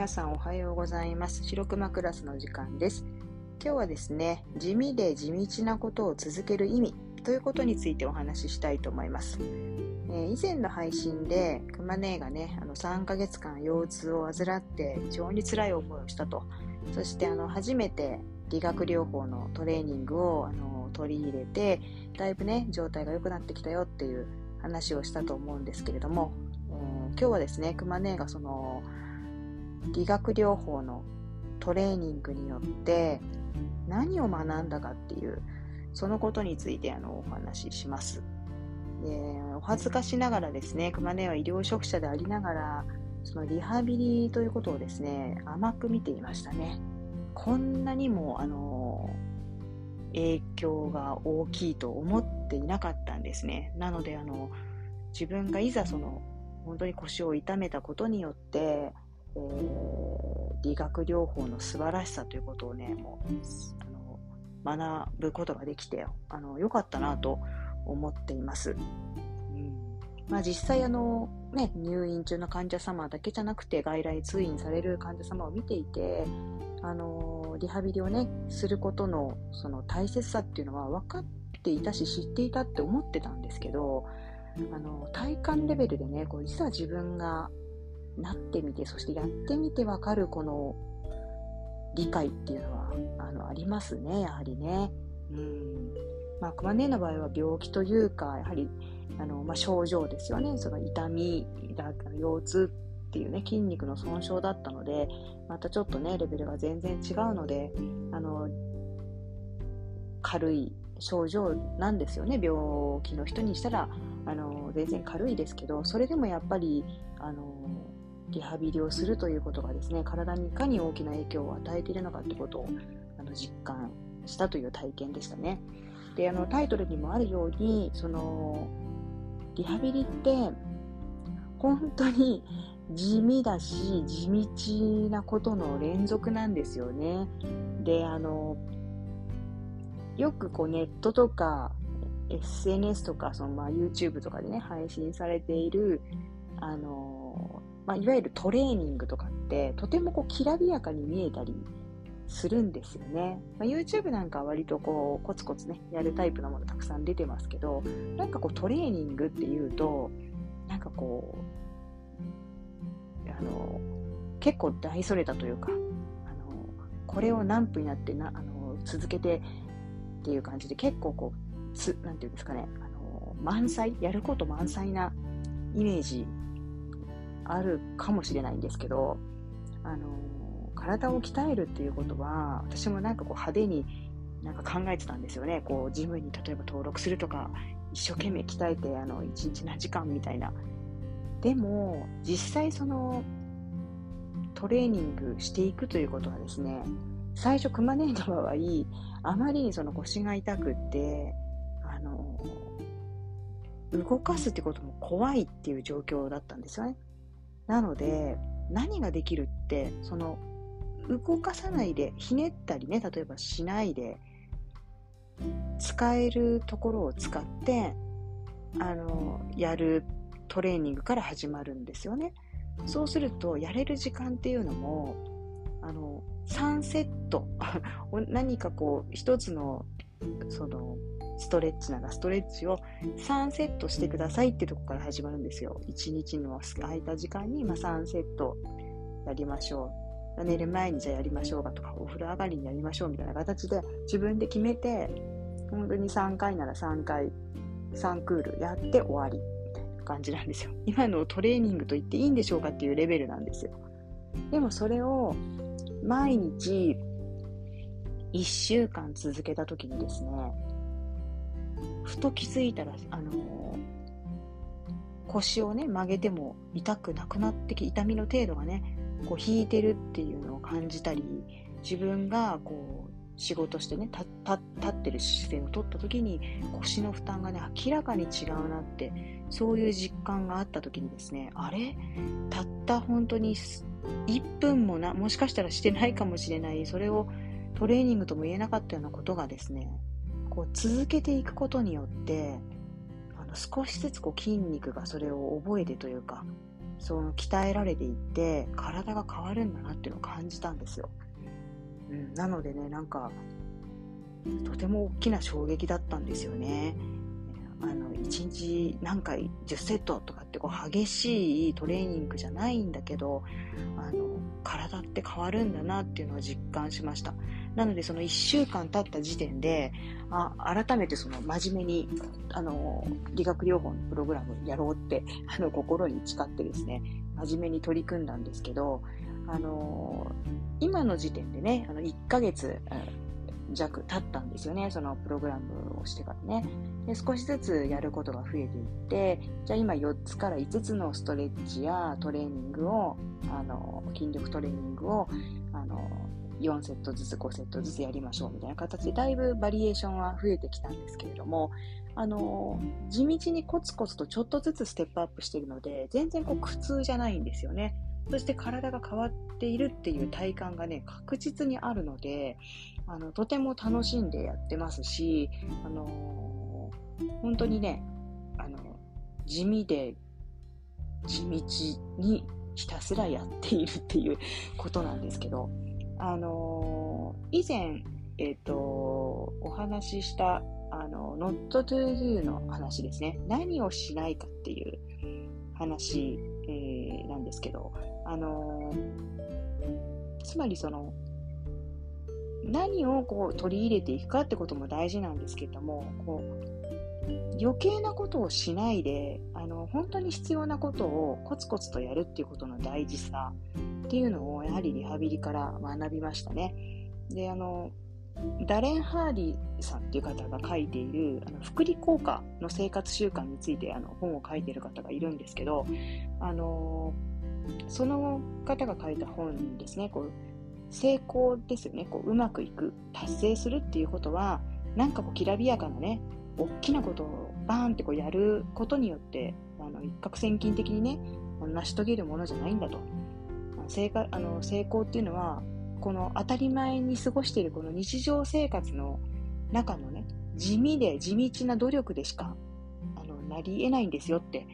皆さんおはようございます。白熊クラスの時間です。今日はですね、地味で地道なことを続ける意味ということについてお話ししたいと思います。えー、以前の配信で、熊姉がね、あの3ヶ月間腰痛を患って非常に辛い思いをしたと。そしてあの初めて理学療法のトレーニングをあの取り入れて、だいぶね、状態が良くなってきたよっていう話をしたと思うんですけれども、えー、今日はですね、熊姉がその理学療法のトレーニングによって何を学んだかっていうそのことについてあのお話しします。でお恥ずかしながらですね、熊根は医療職者でありながら、そのリハビリということをですね、甘く見ていましたね。こんなにも、あの、影響が大きいと思っていなかったんですね。なので、あの、自分がいざその、本当に腰を痛めたことによって、えー、理学療法の素晴らしさということをね、もう、あの、学ぶことができて、あの、良かったなと思っています。うん、まあ実際あの、ね、入院中の患者様だけじゃなくて外来通院される患者様を見ていて、あの、リハビリをね、することのその大切さっていうのは分かっていたし知っていたって思ってたんですけど、あの、体感レベルでね、こういざ自分がなってみて、そしてやってみてわかるこの理解っていうのは、あの、ありますね、やはりね。うん。まあ、熊根の場合は病気というか、やはり、あの、まあ、症状ですよね。その痛みだ、腰痛っていうね、筋肉の損傷だったので、またちょっとね、レベルが全然違うので、あの、軽い症状なんですよね。病気の人にしたら、あの、全然軽いですけど、それでもやっぱり、あの、リハビリをするということがですね、体にいかに大きな影響を与えているのかということをあの実感したという体験でしたね。で、あのタイトルにもあるように、そのリハビリって本当に地味だし、地道なことの連続なんですよね。で、あの、よくこうネットとか SNS とかそのまあ YouTube とかでね、配信されている、あの、まあ、いわゆるトレーニングとかってとてもこうきらびやかに見えたりするんですよね。まあ、YouTube なんかは割とこうコツコツねやるタイプのものたくさん出てますけどなんかこうトレーニングっていうとなんかこうあの結構大それたというかあのこれを何分やってなあの続けてっていう感じで結構こうつなんていうんですかねあの満載やること満載なイメージあるかもしれないんですけど、あの体を鍛えるっていうことは、私もなんかこう派手になんか考えてたんですよね。こう、ジムに例えば登録するとか、一生懸命鍛えて、あの、一日何時間みたいな。でも、実際その、トレーニングしていくということはですね、最初、熊姉の場合、あまりにその腰が痛くって、あの、動かすってことも怖いっていう状況だったんですよね。なので、何ができるって、その、動かさないで、ひねったりね、例えばしないで、使えるところを使って、あの、やるトレーニングから始まるんですよね。そうすると、やれる時間っていうのも、あの、3セット、何かこう、一つの、その、ストレッチならストレッチを3セットしてくださいってとこから始まるんですよ。1日の空いた時間に、ま3セットやりましょう。寝る前にじゃあやりましょうかとか、お風呂上がりにやりましょうみたいな形で自分で決めて、本当に3回なら3回、3クールやって終わりみたいな感じなんですよ。今のトレーニングと言っていいんでしょうかっていうレベルなんですよ。でもそれを毎日1週間続けた時にですね、ふと気づいたら、あのー、腰をね、曲げても痛くなくなってき、痛みの程度がね、こう引いてるっていうのを感じたり、自分がこう、仕事してね、立ってる姿勢を取った時に腰の負担がね、明らかに違うなって、そういう実感があった時にですね、あれ？たった本当に1分もな、もしかしたらしてないかもしれない、それをトレーニングとも言えなかったようなことがですね、こう続けていくことによってあの少しずつこう筋肉がそれを覚えてというかその鍛えられていって体が変わるんだなっていうのを感じたんですよ。うん、なのでね、なんか、とても大きな衝撃だったんですよね。あの、1日何回10セットとかってこう激しいトレーニングじゃないんだけど、あの、体って変わるんだなっていうのを実感しました。なのでその1週間経った時点で、あ改めてその真面目に、あの、理学療法のプログラムをやろうって、あの、心に誓ってですね、真面目に取り組んだんですけど、あの今の時点でね、あの1ヶ月弱経ったんですよね、そのプログラムをしてからね。で少しずつやることが増えていって、じゃあ今4つから5つのストレッチやトレーニングを、あの筋力トレーニングをあの4セットずつ5セットずつやりましょうみたいな形でだいぶバリエーションは増えてきたんですけれどもあの地道にコツコツとちょっとずつステップアップしているので全然こう苦痛じゃないんですよね。そして体が変わっているっていう体感がね確実にあるのであのとても楽しんでやってますしあの本当にねあの地味で地道にひたすらやっているっていうことなんですけどあの以前、え、ー、と、お話しした、あの、not to do の話ですね。何をしないかっていう話、えー、なんですけど、あのつまりその、何をこう取り入れていくかってことも大事なんですけども、こう、余計なことをしないで、あの、本当に必要なことをコツコツとやるっていうことの大事さっていうのをやはりリハビリから学びましたね。で、あの、ダレン・ハーディさんっていう方が書いているあの福利効果の生活習慣についてあの本を書いている方がいるんですけど、あのその方が書いた本ですねこう成功ですよねこううまくいく達成するっていうことはなんかこうきらびやかなね大きなことをバーンってこうやることによってあの一攫千金的にね成し遂げるものじゃないんだと成あの成功っていうのはこの当たり前に過ごしているこの日常生活の中のね地味で地道な努力でしかあのなり得ないんですよって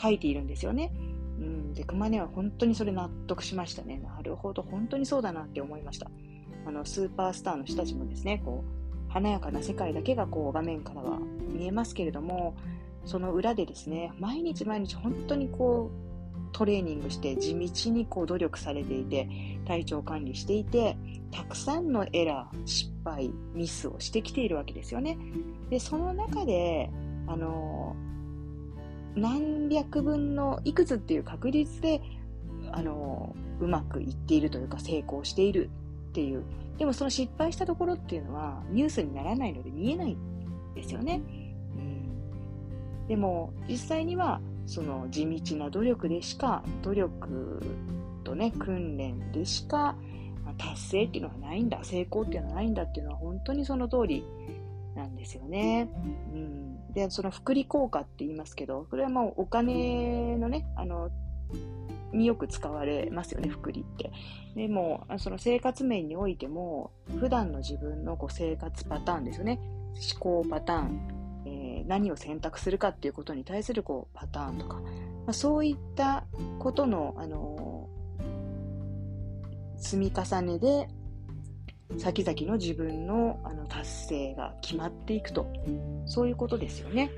書いているんですよね。うん、で熊根は本当にそれ納得しましたね。なるほど、本当にそうだなって思いました。あのスーパースターの人たちもですね、こう華やかな世界だけがこう画面からは見えますけれども、その裏でですね、毎日毎日本当にこうトレーニングして地道にこう努力されていて体調管理していてたくさんのエラー失敗ミスをしてきているわけですよね。でその中であの何百分のいくつっていう確率であのうまくいっているというか成功している。っていう。でもその失敗したところっていうのはニュースにならないので見えないんですよね、うん、でも実際にはその地道な努力でしか、努力とね、訓練でしか、達成っていうのはないんだ、成功っていうのはないんだっていうのは本当にその通りなんですよね。うん、で、その福利効果って言いますけど、これはもうお金のね、あの、によく使われますよね、福利って。でも、その生活面においても、普段の自分のこう生活パターンですよね。思考パターン、えー、何を選択するかっていうことに対するこうパターンとか、まあ、そういったことの、あのー、積み重ねで先々の自分のあの達成が決まっていくとそういうことですよね。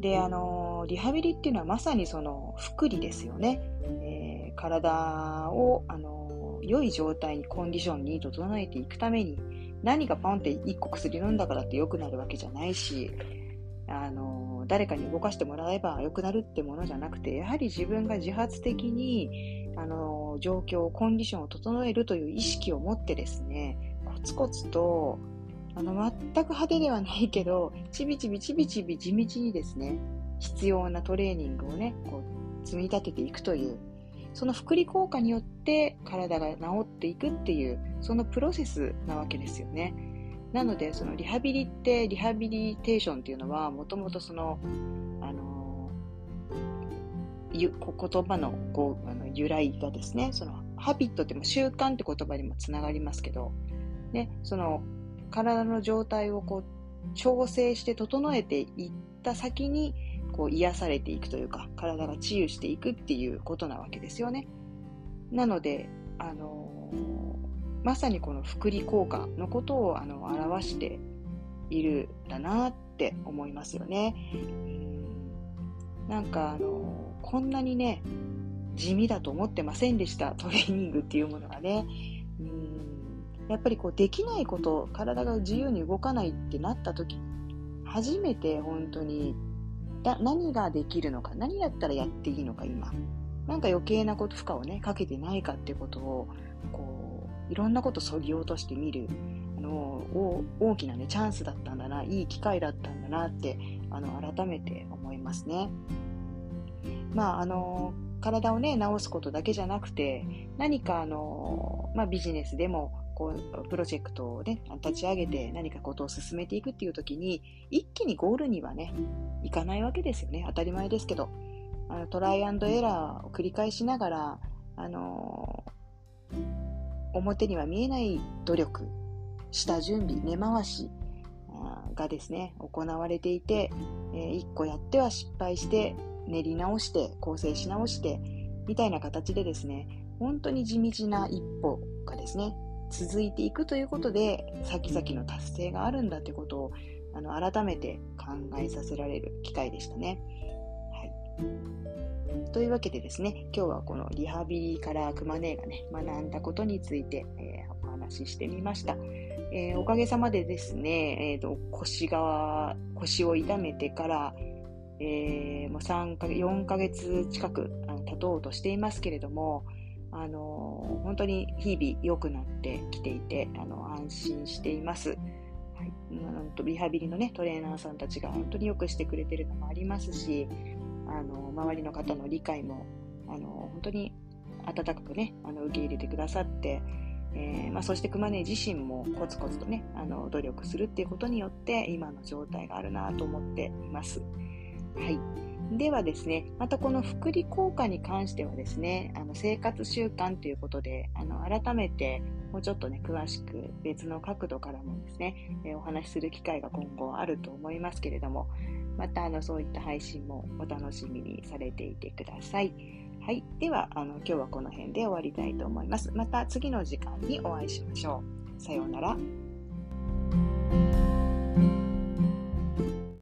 で、あのー、リハビリっていうのはまさにその福利ですよね。えー、体を、あの良い状態にコンディションに整えていくために、何がポンって1個薬飲んだからって良くなるわけじゃないし、あの、誰かに動かしてもらえば良くなるってものじゃなくて、やはり自分が自発的に、あの、状況、コンディションを整えるという意識を持ってですね、コツコツと、あの、全く派手ではないけど、ちびちびちびちび地道にですね、必要なトレーニングをね、こう、積み立てていくという、その福利効果によって体が治っていくっていう、そのプロセスなわけですよね。なので、そのリハビリって、リハビリテーションっていうのは、もともとその、あの言葉のこうあの由来がですね、そのハビットっても習慣って言葉にもつながりますけど、ね、その体の状態をこう調整して整えていった先にこう癒されていくというか、体が治癒していくっていうことなわけですよね。なので、あのー、まさにこの福利効果のことをあの表しているんだなって思いますよね。なんかあのー、こんなにね、地味だと思ってませんでした、トレーニングっていうものがね。やっぱりこうできないこと、体が自由に動かないってなった時、初めて本当にだ何ができるのか、何やったらやっていいのか今。なんか余計なこと、負荷をね、かけてないかってことを、こう、いろんなことそぎ落としてみる、あの、大きなね、チャンスだったんだな、いい機会だったんだなって、あの、改めて思いますね。まあ、あの、体をね、治すことだけじゃなくて、何かあの、まあ、ビジネスでも、こう、プロジェクトをね、立ち上げて何かことを進めていくっていう時に、一気にゴールにはね、いかないわけですよね。当たり前ですけど。あのトライアンドエラーを繰り返しながら、あの表には見えない努力、下準備、根回しがですね、行われていて、えー、1個やっては失敗して、練り直して構成し直してみたいな形でですね本当に地道な一歩がですね続いていくということで先々の達成があるんだということをあの改めて考えさせられる機会でしたね。はい、というわけでですね今日はこのリハビリからクマネーがね学んだことについて、えー、お話ししてみました。えー、おかげさまでですね、えーと腰側腰を痛めてから、えー、もう3か4ヶ月近くあの経とうとしていますけれども、あの本当に日々良くなってきていて、あの安心しています。はい、なんとリハビリの、ね、トレーナーさんたちが本当によくしてくれているのもありますし、あの周りの方の理解もあの本当に温かくね、あの受け入れてくださって、えー、まあ、そして熊根自身もコツコツとね、あの努力するっていうことによって今の状態があるなと思っています。はい。ではですね、またこの福利効果に関してはですね、あの生活習慣ということで、あの改めてもうちょっとね、詳しく別の角度からもですね、えお話しする機会が今後あると思いますけれども、またあのそういった配信もお楽しみにされていてください。はい。では、あの今日はこの辺で終わりたいと思います。また次の時間にお会いしましょう。さようなら。